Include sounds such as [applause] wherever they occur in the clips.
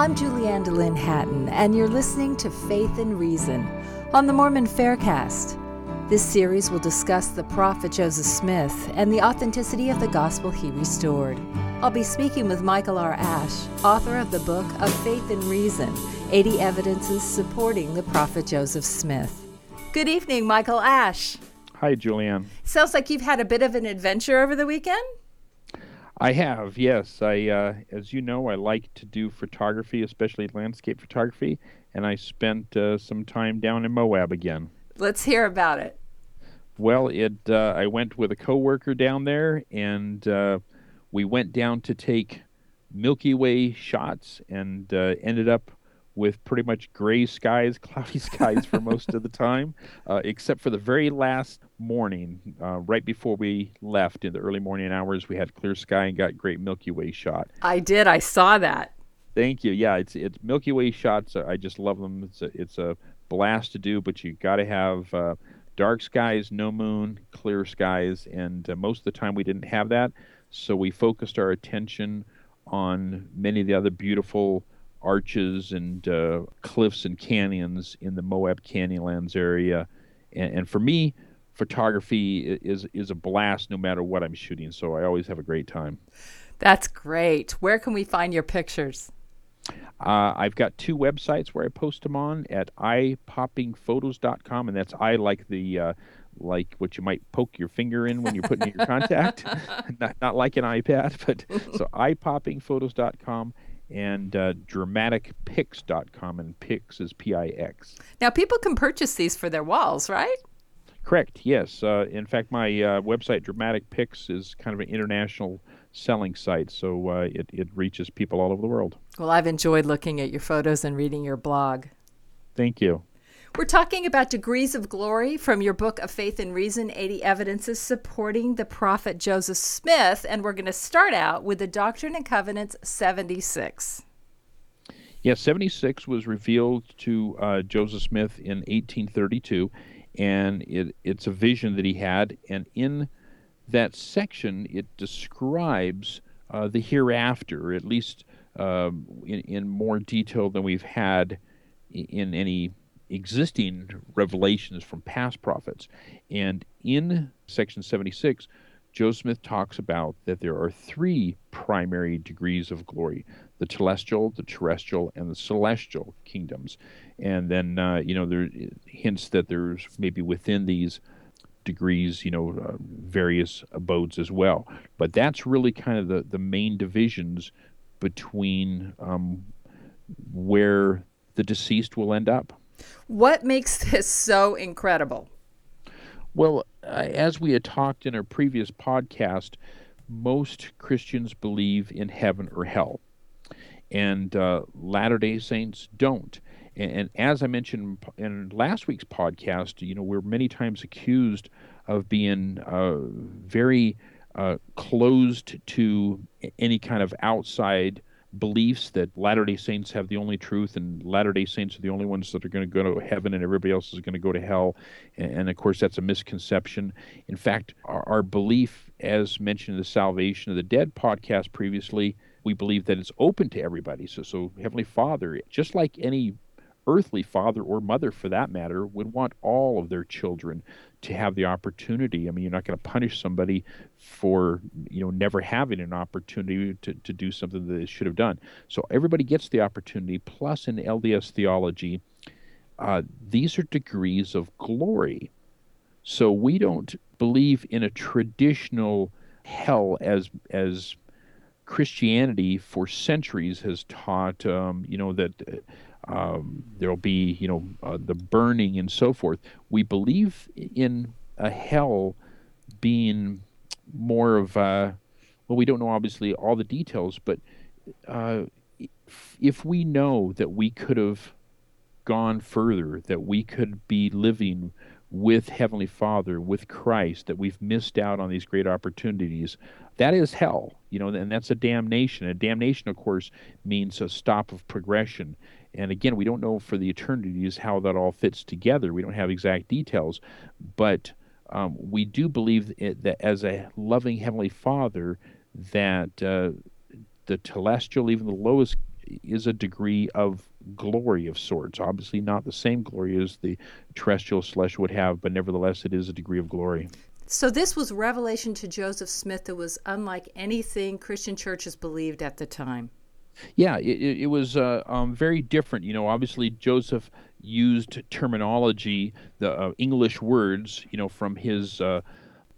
I'm Julianne DeLynn Hatton, and you're listening to Faith and Reason on the Mormon Faircast. This series will discuss the prophet Joseph Smith and the authenticity of the gospel he restored. I'll be speaking with Michael R. Ash, author of the book of Faith and Reason 80 Evidences Supporting the Prophet Joseph Smith. Good evening, Michael Ash. Hi, Julianne. Sounds like you've had a bit of an adventure over the weekend. I have, yes. I, uh, as you know, I like to do photography, especially landscape photography, and I spent uh, some time down in Moab again. Let's hear about it. Well, it. Uh, I went with a coworker down there, and uh, we went down to take Milky Way shots, and uh, ended up with pretty much gray skies, [laughs] cloudy skies for most of the time, uh, except for the very last morning, uh, right before we left in the early morning hours. We had clear sky and got great Milky Way shot. I did. I saw that. Thank you. Yeah, it's it's Milky Way shots. I just love them. It's a it's a blast to do, but you got to have uh, dark skies, no moon, clear skies, and uh, most of the time we didn't have that. So we focused our attention on many of the other beautiful arches and uh, cliffs and canyons in the Moab Canyonlands area. And, and, for me, photography is is a blast no matter what I'm shooting. So I always have a great time. That's great. Where can we find your pictures? Uh, I've got two websites where I post them on at eyepoppingphotos.com, and that's I like the uh, like what you might poke your finger in when you're putting in your [laughs] contact, [laughs] not not like an iPad, but [laughs] so eyepoppingphotos.com and uh, dramaticpix.com, and Pix is P I X. Now, people can purchase these for their walls, right? Correct, yes. Uh, in fact, my uh, website, Dramatic Pix, is kind of an international selling site, so uh, it, it reaches people all over the world. Well, I've enjoyed looking at your photos and reading your blog. Thank you. We're talking about degrees of glory from your book of Faith and Reason 80 Evidences Supporting the Prophet Joseph Smith. And we're going to start out with the Doctrine and Covenants 76. Yes, yeah, 76 was revealed to uh, Joseph Smith in 1832, and it, it's a vision that he had. And in that section, it describes uh, the hereafter, at least uh, in, in more detail than we've had in any existing revelations from past prophets. And in section 76, Joe Smith talks about that there are three primary degrees of glory the telestial, the terrestrial, and the celestial kingdoms. And then, uh, you know, there hints that there's maybe within these degrees, you know, uh, various abodes as well. But that's really kind of the, the main divisions between um, where the deceased will end up. What makes [laughs] this so incredible? Well, as we had talked in our previous podcast, most Christians believe in heaven or hell, and uh, Latter day Saints don't. And, and, as I mentioned in last week's podcast, you know, we're many times accused of being uh, very uh, closed to any kind of outside beliefs that Latter day Saints have the only truth and Latter day Saints are the only ones that are going to go to heaven and everybody else is going to go to hell. And, of course, that's a misconception. In fact, our, our, belief, as mentioned in the Salvation of the Dead podcast previously, we believe that it's open to everybody. So, so Heavenly Father, just like any earthly father or mother for that matter would want all of their children to have the opportunity. I mean, you're not going to punish somebody for you know never having an opportunity to, to do something that they should have done. So everybody gets the opportunity. Plus, in LDS theology, uh, these are degrees of glory. So we don't believe in a traditional hell as as Christianity for centuries has taught. Um, you know that. Uh, um, there'll be, you know, uh, the burning and so forth. We believe in a hell being more of, a, well, we don't know obviously all the details, but uh, if we know that we could have gone further, that we could be living with Heavenly Father, with Christ, that we've missed out on these great opportunities, that is hell, you know, and that's a damnation. A damnation, of course, means a stop of progression. And again, we don't know for the eternities how that all fits together. We don't have exact details, but um, we do believe that as a loving Heavenly Father, that uh, the telestial, even the lowest is a degree of glory of sorts. Obviously, not the same glory as the terrestrial celestial would have, but nevertheless, it is a degree of glory. So, this was revelation to Joseph Smith that was unlike anything Christian churches believed at the time. Yeah, it, it was uh, um, very different. You know, obviously, Joseph used terminology, the uh, English words, you know, from his. Uh,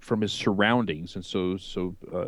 from his surroundings, and so so uh,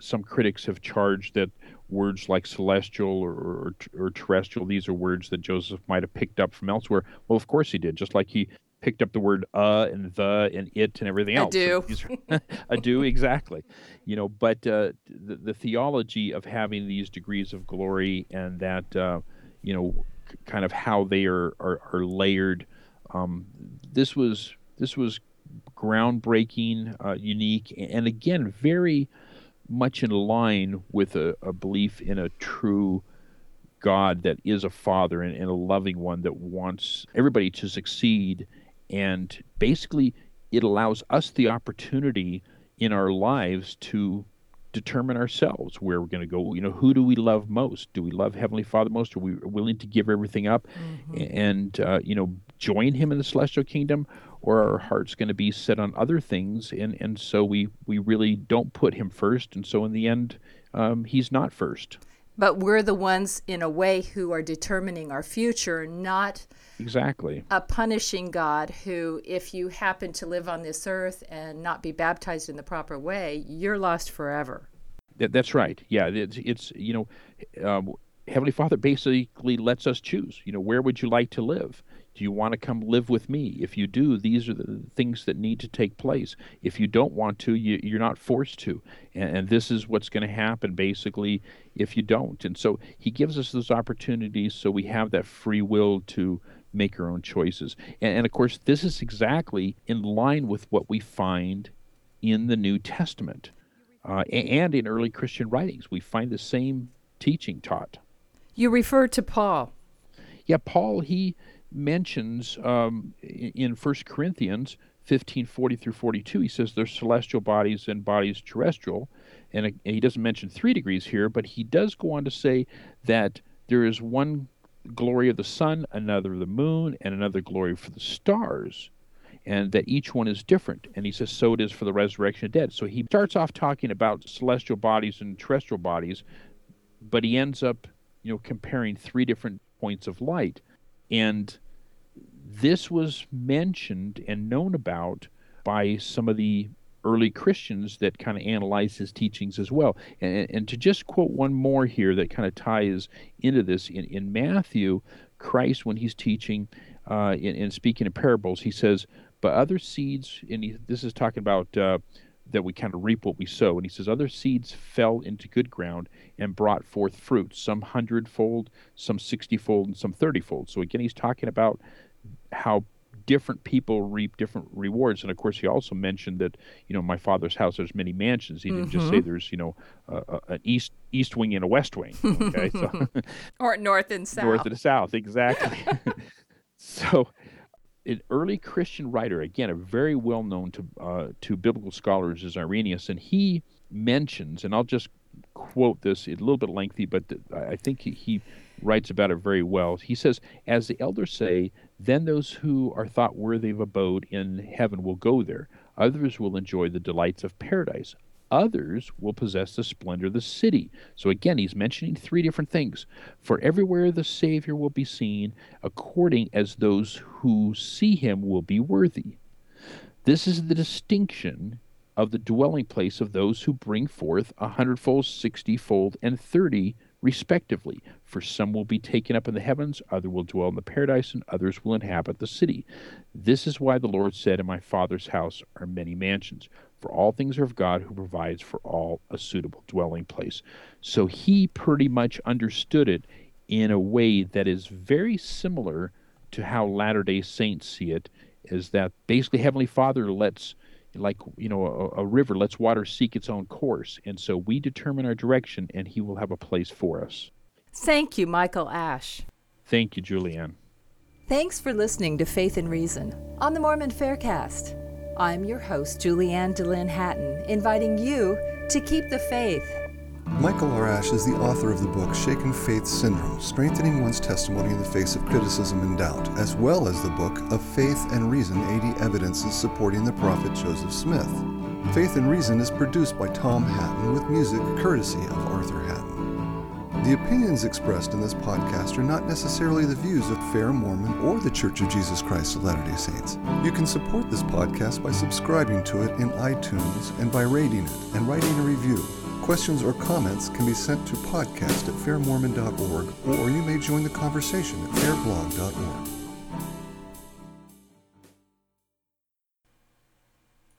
some critics have charged that words like celestial or, or, or terrestrial these are words that Joseph might have picked up from elsewhere. Well, of course he did, just like he picked up the word uh and the and it and everything else. I do. [laughs] I do exactly. You know, but uh, the, the theology of having these degrees of glory and that uh, you know kind of how they are are, are layered. Um, this was this was groundbreaking, uh, unique, and again very much in line with a, a belief in a true God that is a father and, and, a loving one that wants everybody to succeed. And basically, it allows us the opportunity in our lives to determine ourselves where we're going to go. You know, who do we love most? Do we love Heavenly Father most? Are we willing to give everything up mm-hmm. and, uh, you know, join Him in the celestial kingdom? or our heart's going to be set on other things, and and so we we really don't put him first, and so in the end, um, he's not first. But we're the ones, in a way, who are determining our future, not exactly a punishing God who, if you happen to live on this earth and not be baptized in the proper way, you're lost forever. That, that's right. Yeah, it's, it's you know, um, Heavenly Father basically lets us choose. You know, where would you like to live? Do you want to come live with me? If you do, these are the things that need to take place. If you don't want to, you, are not forced to. And, and this is what's going to happen basically if you don't. And so he gives us those opportunities so we have that free will to make our own choices. And, and of course, this is exactly in line with what we find in the New Testament uh, and in early Christian writings. We find the same teaching taught. You refer to Paul. Yeah, Paul, he mentions um, in First Corinthians 15 40 through 42 he says there's celestial bodies and bodies terrestrial. And, and he doesn't mention three degrees here but he does go on to say that there is one glory of the sun another of the moon and another glory for the stars and that each one is different. And he says so it is for the resurrection of dead. So he starts off talking about celestial bodies and terrestrial bodies but he ends up you know comparing three different points of light and this was mentioned and known about by some of the early Christians that kind of analyze his teachings as well. And, and to just quote one more here that kind of ties into this in, in Matthew, Christ, when he's teaching uh, and, speaking in parables, he says, But other seeds, and he, this is talking about. Uh, that we kind of reap what we sow. And he says, Other seeds fell into good ground and brought forth fruit, some hundredfold, some sixtyfold, and some thirtyfold. So again, he's talking about how different people reap different rewards. And of course, he also mentioned that you know my father's house there's many mansions. He didn't mm-hmm. just say mm-hmm. there's you know uh, an east east wing and a west wing. Okay, so, [laughs] or north and [laughs] south. North and south, exactly. [laughs] so an early Christian writer, again, a very well known to uh, to biblical scholars, is Irenaeus, and he mentions, and I'll just quote this; it's a little bit lengthy, but I think he, he writes about it very well. He says, "As the elders say, then those who are thought worthy of abode in heaven will go there. Others will enjoy the delights of paradise others will possess the splendor of the city. So again, he's mentioning three different things. For everywhere the Savior will be seen, according as those who see him will be worthy. This is the distinction of the dwelling place of those who bring forth a hundredfold, sixtyfold, and thirty respectively. For some will be taken up in the heavens, others will dwell in the paradise, and others will inhabit the city. This is why the Lord said, In my Father's house are many mansions. For all things are of God who provides for all a suitable dwelling place. So he pretty much understood it in a way that is very similar to how Latter day Saints see it, is that basically Heavenly Father lets like you know a, a, river lets water seek its own course and so we determine our direction and he will have a place for us. Thank you michael ash. Thank you julianne. Thanks for listening to faith and reason on the mormon faircast i'm your host julianne dehlin hatton inviting you to keep the faith Michael R. Ash is the author of the book Shaken Faith Syndrome Strengthening One's Testimony in the Face of Criticism and Doubt, as well as the book Of Faith and Reason 80 Evidences Supporting the Prophet Joseph Smith. Faith and Reason is produced by Tom Hatton with music courtesy of Arthur. The opinions expressed in this podcast are not necessarily the views of Fair Mormon or the Church of Jesus Christ of Latter day Saints. You can support this podcast by subscribing to it in iTunes and by rating it and writing a review. Questions or comments can be sent to podcast at fairmormon.org or you may join the conversation at fairblog.org.